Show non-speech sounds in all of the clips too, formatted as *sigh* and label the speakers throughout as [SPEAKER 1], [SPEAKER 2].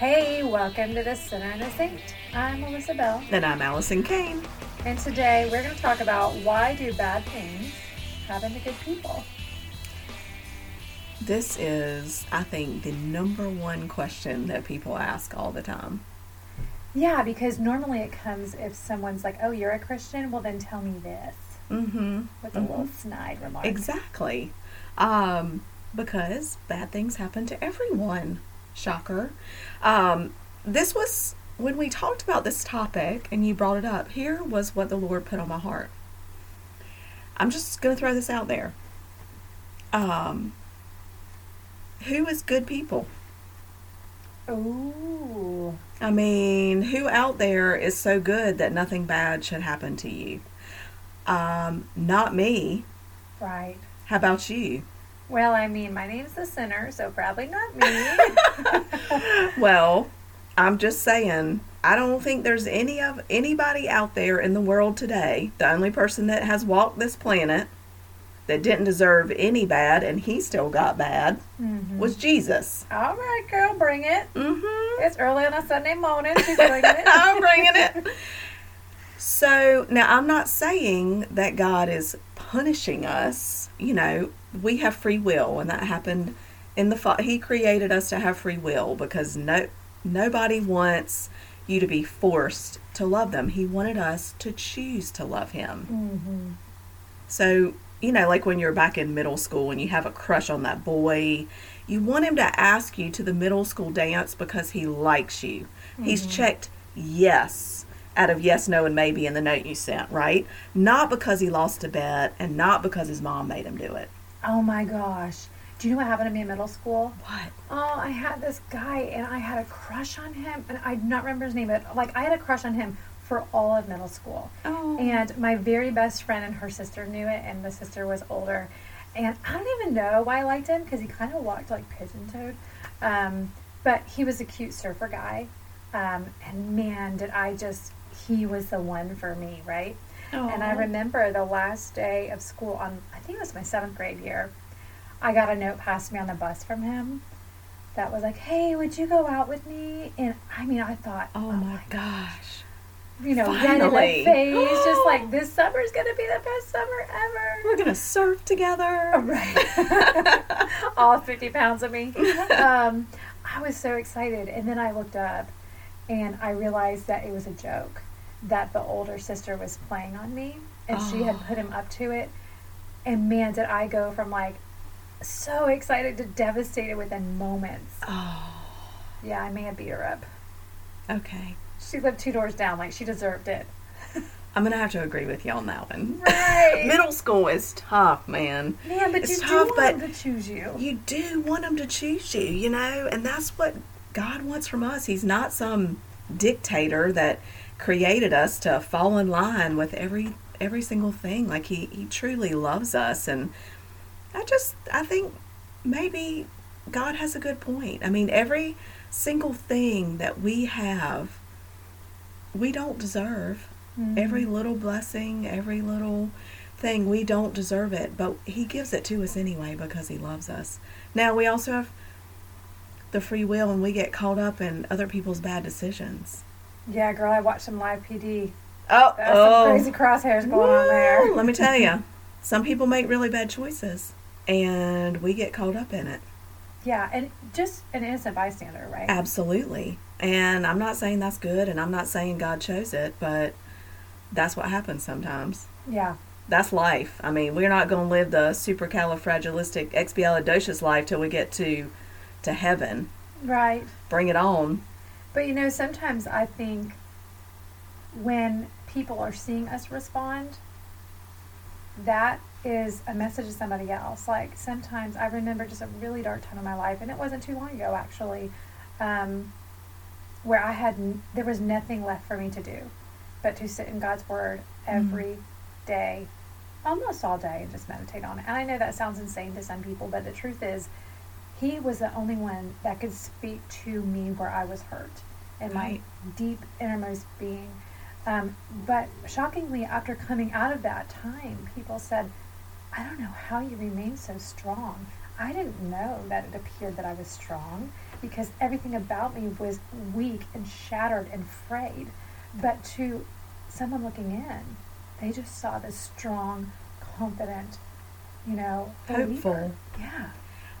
[SPEAKER 1] Hey, welcome to the Sinner and the Saint. I'm Melissa Bell,
[SPEAKER 2] And I'm Allison Kane.
[SPEAKER 1] and today we're going to talk about why do bad things happen to good people?
[SPEAKER 2] This is, I think, the number one question that people ask all the time.
[SPEAKER 1] Yeah, because normally it comes if someone's like, "Oh, you're a Christian? Well, then tell me this,"
[SPEAKER 2] Mm-hmm.
[SPEAKER 1] with a little snide remark.
[SPEAKER 2] Exactly. Um, because bad things happen to everyone. Shocker. Um, this was when we talked about this topic and you brought it up. Here was what the Lord put on my heart. I'm just going to throw this out there. Um, who is good people?
[SPEAKER 1] Ooh,
[SPEAKER 2] I mean, who out there is so good that nothing bad should happen to you? Um, not me.
[SPEAKER 1] right.
[SPEAKER 2] How about you?
[SPEAKER 1] Well, I mean, my name's the sinner, so probably not me. *laughs*
[SPEAKER 2] Well, I'm just saying, I don't think there's any of anybody out there in the world today. The only person that has walked this planet that didn't deserve any bad and he still got bad
[SPEAKER 1] Mhm.
[SPEAKER 2] was Jesus.
[SPEAKER 1] All right, girl, bring it.
[SPEAKER 2] Mm-hmm.
[SPEAKER 1] It's early on a Sunday morning. She's bringing it. *laughs*
[SPEAKER 2] I'm bringing it. So now I'm not saying that God is punishing us. You know, we have free will, and that happened in the fa- He created us to have free will because no nobody wants you to be forced to love them. He wanted us to choose to love Him.
[SPEAKER 1] hmm
[SPEAKER 2] So, you know, like when you're back in middle school and you have a crush on that boy, you want him to ask you to the middle school dance because he likes you. He's checked yes out of yes, no, and maybe in the note you sent, right? Not because he lost a bet and not because his mom made him do it.
[SPEAKER 1] Oh my gosh. Do you know what happened to me in middle school?
[SPEAKER 2] What?
[SPEAKER 1] Oh, I had this guy and I had a crush on him and I do not remember his name, but like I had a crush on him for all of middle school.
[SPEAKER 2] Oh.
[SPEAKER 1] And my very best friend and her sister knew it and the sister was older. And I don't even know why I liked him because he kind of walked like pigeon toed. Um, but he was a cute surfer guy. Um, and man, did I just, he was the one for me, right? And I remember the last day of school on, I think it was my seventh grade year, I got a note passed me on the bus from him that was like, hey, would you go out with me? And I mean, I thought,
[SPEAKER 2] Oh, my gosh.
[SPEAKER 1] You know, red in the face, just like, *gasps* this summer's going to be the best summer ever.
[SPEAKER 2] We're going to surf together. *laughs*
[SPEAKER 1] Right. *laughs* All 50 pounds of me. *laughs* Um, I was so excited. And then I looked up and I realized that it was a joke that the older sister was playing on me and she had
[SPEAKER 2] Oh.
[SPEAKER 1] put him up to it. And man, did I go from like so excited to devastated within moments.
[SPEAKER 2] Oh,
[SPEAKER 1] Yeah, I may have beat her up.
[SPEAKER 2] okay.
[SPEAKER 1] She lived two doors down, like she deserved it. *laughs*
[SPEAKER 2] I'm going to have to agree with you on that one.
[SPEAKER 1] Right. *laughs*
[SPEAKER 2] Middle school is tough, man.
[SPEAKER 1] Man, but
[SPEAKER 2] It's
[SPEAKER 1] you
[SPEAKER 2] tough,
[SPEAKER 1] do want them to choose you.
[SPEAKER 2] You do want them to choose you, you know, and that's what God wants from us. He's not some dictator that created us to fall in line with every every single thing. Like he he truly loves us and I just I think maybe God has a good point. I mean, every single thing that we have we don't deserve.
[SPEAKER 1] Mhm.
[SPEAKER 2] Every little blessing, every little thing, we don't deserve it, but He gives it to us anyway because He loves us. Now, we also have the free will and we get caught up in other people's bad decisions.
[SPEAKER 1] Yeah, girl, I watched some live PD.
[SPEAKER 2] Oh,
[SPEAKER 1] That's some crazy crosshairs going on there.
[SPEAKER 2] Let me tell you, *laughs* some people make really bad choices and we get caught up in it.
[SPEAKER 1] Yeah, and just an innocent bystander, right?
[SPEAKER 2] Absolutely. And I'm not saying that's good and I'm not saying God chose it, but that's what happens sometimes.
[SPEAKER 1] Yeah.
[SPEAKER 2] that's life. I mean, we're not going to live the supercalifragilistic expialidocious life till we get to to heaven.
[SPEAKER 1] Right.
[SPEAKER 2] Bring it on.
[SPEAKER 1] But you know, sometimes I think when people are seeing us respond, that is a message to somebody else. Like sometimes I remember just a really dark time in my life, and it wasn't too long ago actually, um, where I had n- there was nothing left for me to do but to sit in God's Word every day, almost all day, and just meditate on it. And I know that sounds insane to some people, but the truth is, He was the only one that could speak to me where I was hurt in my deep innermost being. Um, but shockingly, after coming out of that time, people said, I don't know how you remain so strong. I didn't know that it appeared that I was strong because everything about me was weak and shattered and frayed. But to someone looking in, they just saw this strong, confident, you know,
[SPEAKER 2] Hopeful.
[SPEAKER 1] believer. Yeah.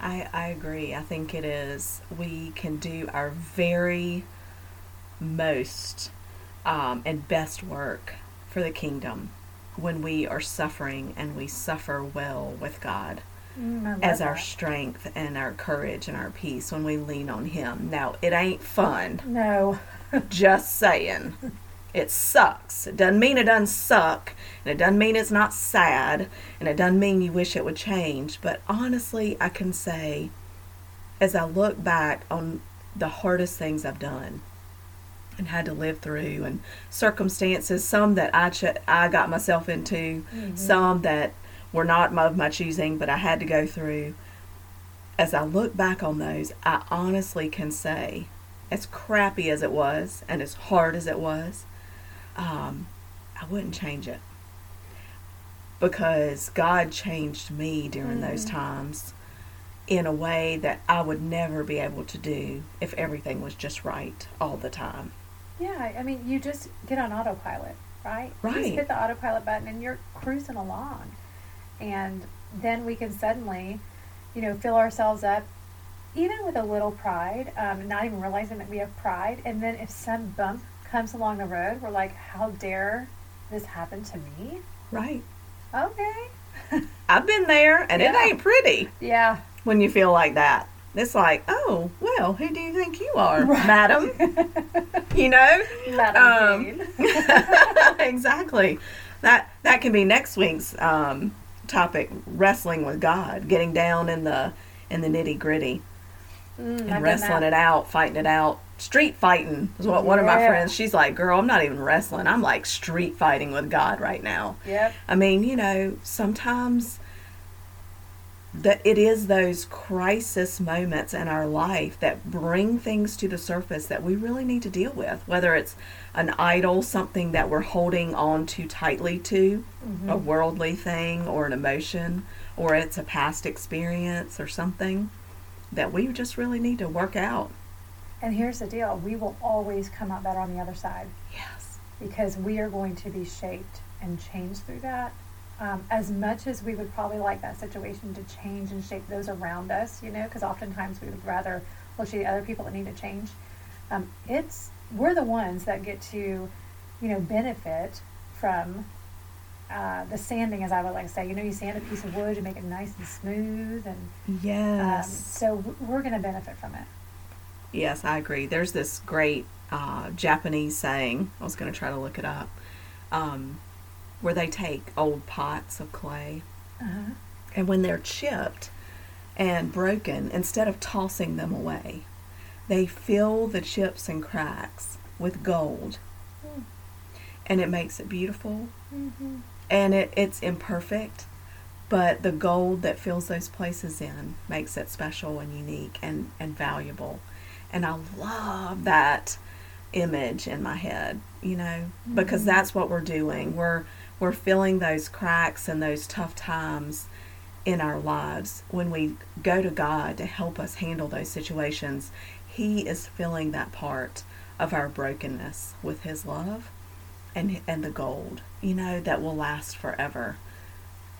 [SPEAKER 2] I, I agree. I think it is. We can do our very most um, and best work for the kingdom when we are suffering and we suffer well with God
[SPEAKER 1] Mm,
[SPEAKER 2] as our
[SPEAKER 1] that.
[SPEAKER 2] strength and our courage and our peace when we lean on Him. Now, it ain't fun.
[SPEAKER 1] No.
[SPEAKER 2] Just saying. *laughs* It sucks. It doesn't mean it doesn't suck, and it doesn't mean it's not sad, and it doesn't mean you wish it would change. But honestly, I can say, as I look back on the hardest things I've done and had to live through, and circumstances, some that I ch- I got myself into, mm-hmm. some that were not of my choosing, but I had to go through. As I look back on those, I honestly can say as crappy as it was and as hard as it was, um, I wouldn't change it because God changed me during those
[SPEAKER 1] Mhm.
[SPEAKER 2] times in a way that I would never be able to do if everything was just right all the time.
[SPEAKER 1] Yeah, I mean, you just get on autopilot, right? You just
[SPEAKER 2] Right.
[SPEAKER 1] hit the autopilot button and you're cruising along. And then we can suddenly, you know, fill ourselves up, even with a little pride, um, not even realizing that we have pride. And then if some bump comes along the road, we're like, how dare this happen to me?
[SPEAKER 2] Right.
[SPEAKER 1] Okay. *laughs*
[SPEAKER 2] I've been there and it ain't pretty
[SPEAKER 1] yeah.
[SPEAKER 2] when you feel like that. It's like, oh, well, who do you think you are,
[SPEAKER 1] Right.
[SPEAKER 2] madam? *laughs* You know?
[SPEAKER 1] Madam
[SPEAKER 2] Um, *laughs* exactly. That that can be next week's um, topic: wrestling with God, getting down in the in the nitty gritty
[SPEAKER 1] Mm, I've
[SPEAKER 2] and wrestling it out, fighting it out. Street fighting is what one of my friends. She's like, "Girl, I'm not even wrestling. I'm like street fighting with God right now."
[SPEAKER 1] Yep.
[SPEAKER 2] I mean, you know, sometimes that it is those crisis moments in our life that bring things to the surface that we really need to deal with, whether it's an idol, something that we're holding on too tightly to,
[SPEAKER 1] Mhm.
[SPEAKER 2] a worldly thing or an emotion, or it's a past experience or something that we just really need to work out.
[SPEAKER 1] And here's the deal we will always come out better on the other side.
[SPEAKER 2] Yes.
[SPEAKER 1] because we are going to be shaped and changed through that. Um, as much as we would probably like that situation to change and shape those around us, you know, because oftentimes we would rather look to the other people that need to change. Um, it's we're the ones that get to, you know, benefit from uh, the sanding, as I would like to say. You know, you sand a piece of wood, you make it nice and smooth, and um,
[SPEAKER 2] Yes.
[SPEAKER 1] so we're going to benefit from it.
[SPEAKER 2] Yes, I agree. There's this great uh, Japanese saying, I was going to try to look it up, um, where they take old pots of clay
[SPEAKER 1] Uh-huh.
[SPEAKER 2] and when they're chipped and broken, instead of tossing them away, they fill the chips and cracks with gold
[SPEAKER 1] Mm.
[SPEAKER 2] and it makes it beautiful
[SPEAKER 1] Mm-hmm.
[SPEAKER 2] and it, it's imperfect. But the gold that fills those places in makes it special and unique and, and valuable. And I love that image in my head, you know, because
[SPEAKER 1] Mhm.
[SPEAKER 2] that's what we're doing. We're we're filling those cracks and those tough times in our lives when we go to God to help us handle those situations. He is filling that part of our brokenness with his love and and the gold, you know, that will last forever.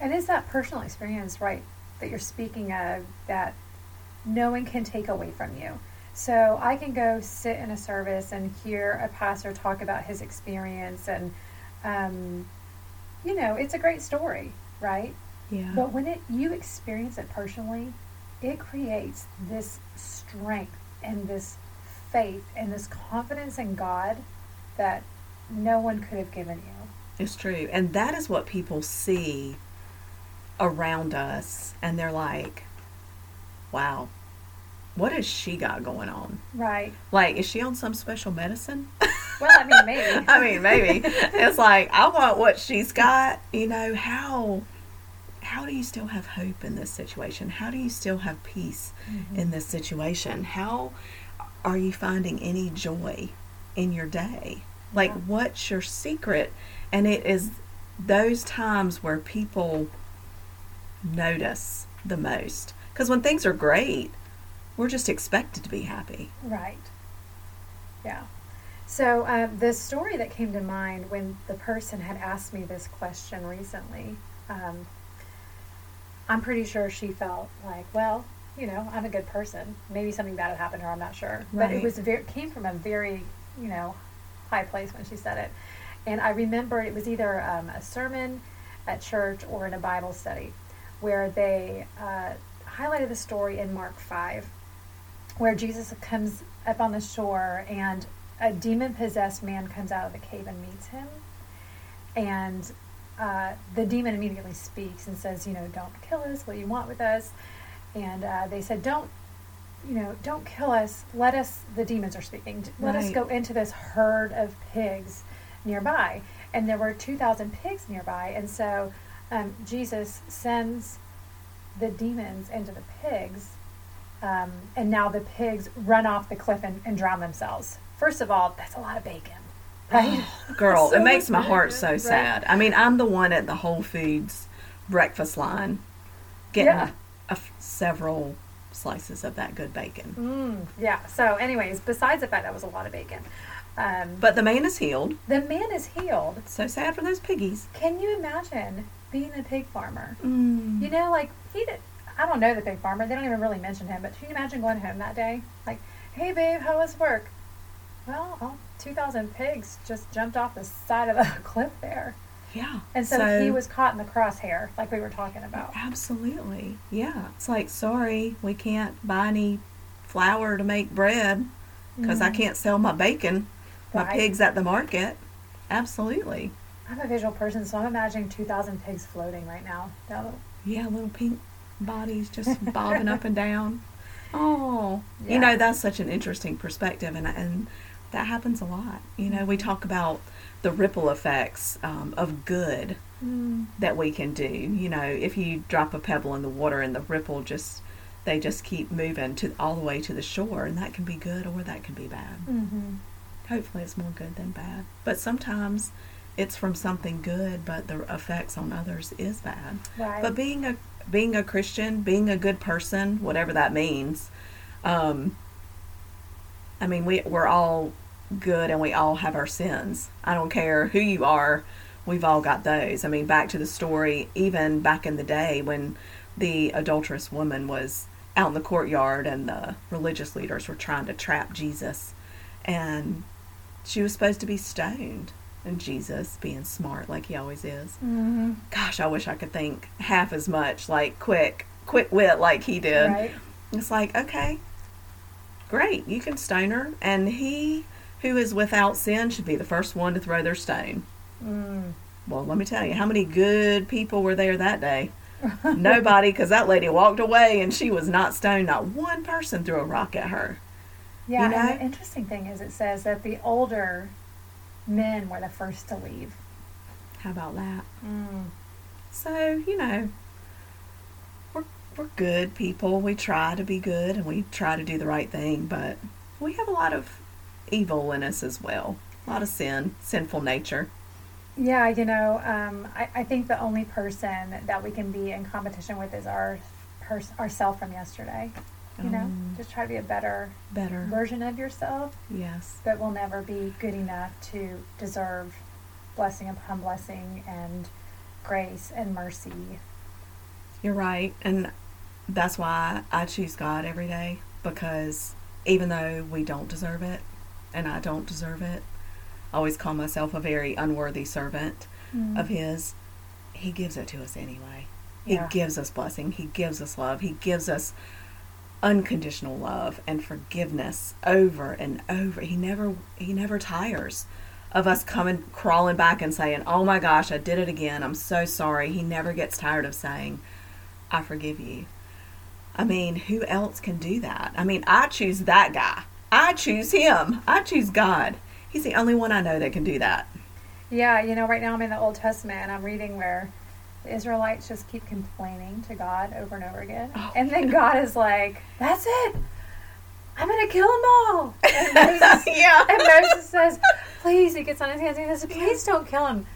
[SPEAKER 1] And is that personal experience, right, that you're speaking of that no one can take away from you. So I can go sit in a service and hear a pastor talk about his experience, and, um, you know, it's a great story, right?
[SPEAKER 2] Yeah.
[SPEAKER 1] But when it you experience it personally, it creates this strength and this faith and this confidence in God that no one could have given you.
[SPEAKER 2] It's true. And that is what people see around us. And they're like, wow, what has she got going on?
[SPEAKER 1] Right.
[SPEAKER 2] Like, is she on some special medicine?
[SPEAKER 1] Well, I mean, maybe. *laughs*
[SPEAKER 2] I mean, maybe. It's like, I want what she's got. You know, how. How do you still have hope in this situation? How do you still have peace
[SPEAKER 1] Mhm.
[SPEAKER 2] in this situation? How are you finding any joy in your day? Like,
[SPEAKER 1] Yeah.
[SPEAKER 2] what's your secret? And it is those times where people notice the most Because when things are great, we're just expected to be happy.
[SPEAKER 1] Right. Yeah. So uh, the story that came to mind when the person had asked me this question recently, um, I'm pretty sure she felt like, well, you know, I'm a good person. Maybe something bad had happened to her. I'm not sure, but it was very came from a very, you know, high place when she said it. And I remember it was either um, a sermon at church or in a Bible study where they uh, highlighted the story in Mark five where Jesus comes up on the shore and a demon possessed man comes out of the cave and meets him. And uh, the demon immediately speaks and says, You know, don't kill us. What do you want with us? And uh, they said, Don't, you know, don't kill us. Let us, the demons are speaking, let us go into this herd of pigs nearby. And there were 2,000 pigs nearby. And so um, Jesus sends the demons into the pigs um, and now the pigs run off the cliff and, and drown themselves. First of all, that's a lot of bacon, right?
[SPEAKER 2] Girl, *laughs*
[SPEAKER 1] So
[SPEAKER 2] it makes my heart
[SPEAKER 1] bacon,
[SPEAKER 2] so
[SPEAKER 1] right?
[SPEAKER 2] sad. I mean, I'm the one at the Whole Foods breakfast line getting
[SPEAKER 1] Yeah.
[SPEAKER 2] a f- several slices of that good bacon.
[SPEAKER 1] Mm, yeah. So, anyways, besides the fact that was a lot of bacon, um,
[SPEAKER 2] But the man is healed.
[SPEAKER 1] the man is healed.
[SPEAKER 2] So sad for those piggies.
[SPEAKER 1] Can you imagine being a pig farmer?
[SPEAKER 2] Mm.
[SPEAKER 1] You know, like he did. I don't know the pig farmer. They don't even really mention him. But can you imagine going home that day, like, "Hey, babe, how was work?" Well, all 2,000 pigs just jumped off the side of the *laughs* cliff there.
[SPEAKER 2] Yeah.
[SPEAKER 1] And so, he was caught in the crosshair, like we were talking about.
[SPEAKER 2] Absolutely. Yeah. It's like, sorry, we can't buy any flour to make bread because I
[SPEAKER 1] Mhm.
[SPEAKER 2] can't sell my bacon, my
[SPEAKER 1] Right.
[SPEAKER 2] pigs at the market. Absolutely.
[SPEAKER 1] I'm a visual person, so I'm imagining 2,000 pigs floating right now.
[SPEAKER 2] Yeah, little pink bodies just bobbing up and down. Oh,
[SPEAKER 1] Yeah.
[SPEAKER 2] you know that's such an interesting perspective, and and that happens a lot. You know, we talk about the ripple effects um, of good that we can do. You know, if you drop a pebble in the water and the ripple just they just keep moving to all the way to the shore, and that can be good or that can be bad.
[SPEAKER 1] Mm-hmm.
[SPEAKER 2] Hopefully, it's more good than bad, but sometimes it's from something good, but the effects on others is bad.
[SPEAKER 1] Right.
[SPEAKER 2] But being a being a Christian, being a good person, whatever that means, um, I mean, we we're all good and we all have our sins. I don't care who you are, we've all got those. I mean, back to the story, even back in the day when the adulterous woman was out in the courtyard and the religious leaders were trying to trap Jesus, and she was supposed to be stoned. And Jesus, being smart like he always is,
[SPEAKER 1] mm-hmm.
[SPEAKER 2] gosh, I wish I could think half as much, like quick, quick wit like he did.
[SPEAKER 1] Right.
[SPEAKER 2] It's like, okay, great, you can stone her, and he who is without sin should be the first one to throw their stone.
[SPEAKER 1] Mm.
[SPEAKER 2] Well, let me tell you, how many good people were there that day? *laughs* Nobody, because that lady walked away and she was not stoned. Not one person threw a rock at her.
[SPEAKER 1] Yeah,
[SPEAKER 2] You know?
[SPEAKER 1] and the interesting thing is it says that the older men were the first to leave.
[SPEAKER 2] How about that?
[SPEAKER 1] Mm.
[SPEAKER 2] So, you know, we're, we're good people. We try to be good and we try to do the right thing, but we have a lot of evil in us as well. A lot of sin, sinful nature.
[SPEAKER 1] Yeah, you know, um, I, I think the only person that we can be in competition with is our pers- ourself from yesterday. You know,
[SPEAKER 2] Um,
[SPEAKER 1] just try to be a better
[SPEAKER 2] better.
[SPEAKER 1] version of yourself,
[SPEAKER 2] Yes.
[SPEAKER 1] but we'll never be good enough to deserve blessing upon blessing and grace and mercy.
[SPEAKER 2] You're right. And that's why I choose God every day because even though we don't deserve it and I don't deserve it, I always call myself a very unworthy servant of His. He gives it to us anyway. He
[SPEAKER 1] Yeah.
[SPEAKER 2] gives us blessing. He gives us love. He gives us unconditional love and forgiveness over and over. He never he never tires of us coming crawling back and saying, "Oh my gosh, I did it again. I'm so sorry." He never gets tired of saying, "I forgive you." I mean, who else can do that? I mean, I choose that guy. I choose him. I choose God. He's the only one I know that can do that.
[SPEAKER 1] Yeah, you know, right now I'm in the Old Testament and I'm reading where the Israelites just keep complaining to God over and over again.
[SPEAKER 2] Oh,
[SPEAKER 1] and then God is like, that's it. I'm going to kill them all. And *laughs* Moses,
[SPEAKER 2] yeah.
[SPEAKER 1] and Moses says, please, he gets on his hands and he says, please don't kill him.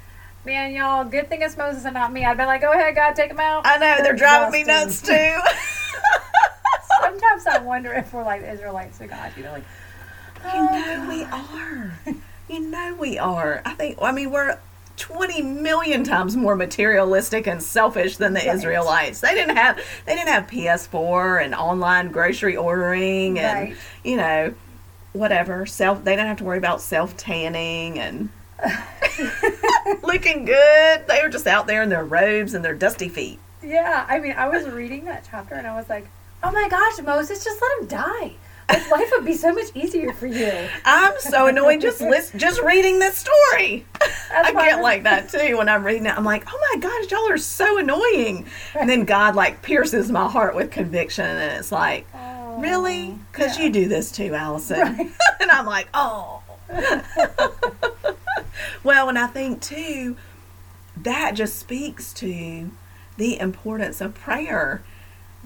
[SPEAKER 1] Man, y'all, good thing it's Moses and not me. I'd be like, go ahead, God, take him out.
[SPEAKER 2] I know they're driving me nuts too. *laughs*
[SPEAKER 1] sometimes I wonder if we're like the Israelites to God. You know, like
[SPEAKER 2] You
[SPEAKER 1] oh,
[SPEAKER 2] know we are. You know we are. I think. I mean, we're twenty million times more materialistic and selfish than the
[SPEAKER 1] Right.
[SPEAKER 2] Israelites. They didn't have. They didn't have PS4 and online grocery ordering and
[SPEAKER 1] Right.
[SPEAKER 2] you know whatever self. They didn't have to worry about self tanning and *laughs* looking good. They were just out there in their robes and their dusty feet.
[SPEAKER 1] Yeah, I mean, I was reading that chapter and I was like, oh my gosh, Moses, just let him die. Life would be so much easier for you.
[SPEAKER 2] I'm so annoyed just list, just reading this story. I
[SPEAKER 1] why
[SPEAKER 2] get like that too when I'm reading it. I'm like, oh my gosh, y'all are so annoying. And then God like pierces my heart with conviction, and it's like,
[SPEAKER 1] Oh,
[SPEAKER 2] really? Because
[SPEAKER 1] yeah.
[SPEAKER 2] you do this too, Allison.
[SPEAKER 1] Right. *laughs*
[SPEAKER 2] and I'm like, oh. *laughs* well, and I think too, that just speaks to the importance of prayer.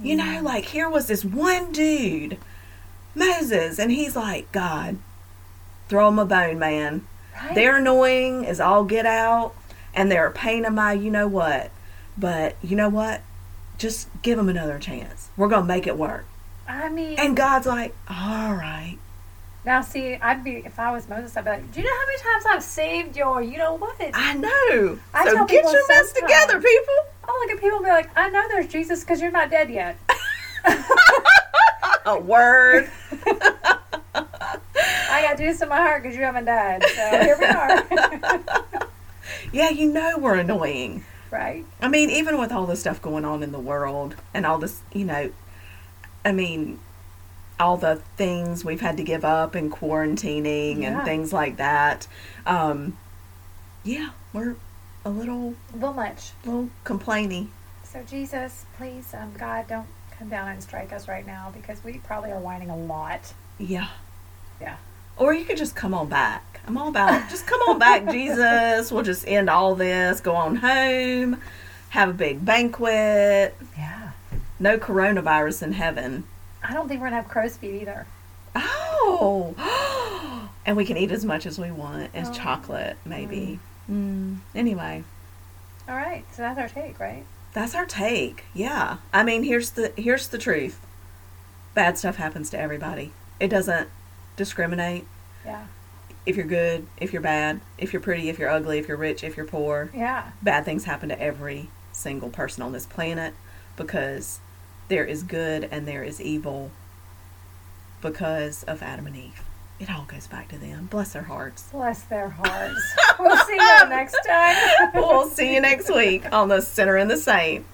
[SPEAKER 2] You know, like here was this one dude, Moses, and he's like, God, throw him a bone, man.
[SPEAKER 1] Right?
[SPEAKER 2] They're annoying as all get out, and they're a pain in my you know what. But you know what? Just give them another chance. We're gonna make it work.
[SPEAKER 1] I mean,
[SPEAKER 2] And God's like, all right.
[SPEAKER 1] now see, I'd be, if I was Moses, I'd be like, do you know how many times I've saved your, you know what?
[SPEAKER 2] I know.
[SPEAKER 1] I
[SPEAKER 2] so get your mess together, people.
[SPEAKER 1] I'll look at people and be like, I know there's Jesus because you're not dead yet. *laughs*
[SPEAKER 2] A word. *laughs* *laughs*
[SPEAKER 1] I got juice in my heart because you haven't died. So here we are. *laughs*
[SPEAKER 2] yeah, you know we're annoying.
[SPEAKER 1] right?
[SPEAKER 2] I mean, even with all the stuff going on in the world and all this, you know, I mean, all the things we've had to give up and quarantining
[SPEAKER 1] Yeah.
[SPEAKER 2] and things like that. Um, yeah, we're a little,
[SPEAKER 1] A little much.
[SPEAKER 2] a little complainy.
[SPEAKER 1] So Jesus, please, um, God, don't come down and strike us right now because we probably are whining a lot.
[SPEAKER 2] Yeah.
[SPEAKER 1] Yeah.
[SPEAKER 2] Or you could just come on back. I'm all about just come on back, *laughs* Jesus. We'll just end all this, go on home, have a big banquet.
[SPEAKER 1] Yeah.
[SPEAKER 2] No coronavirus in heaven.
[SPEAKER 1] I don't think we're gonna have crow's feet either.
[SPEAKER 2] Oh, *gasps* and we can eat as much as we want as
[SPEAKER 1] Oh.
[SPEAKER 2] chocolate, maybe. Mm. Anyway,
[SPEAKER 1] All right, so that's our take, right?
[SPEAKER 2] That's our take. Yeah, I mean, here's the here's the truth. Bad stuff happens to everybody. It doesn't discriminate
[SPEAKER 1] Yeah.
[SPEAKER 2] if you're good, if you're bad, if you're pretty, if you're ugly, if you're rich, if you're poor.
[SPEAKER 1] Yeah.
[SPEAKER 2] Bad things happen to every single person on this planet because there is good and there is evil because of Adam and Eve. It all goes back to them. Bless their hearts.
[SPEAKER 1] Bless their hearts. we'll see you next time. *laughs*
[SPEAKER 2] we'll see you next week on the Sinner and the Saint.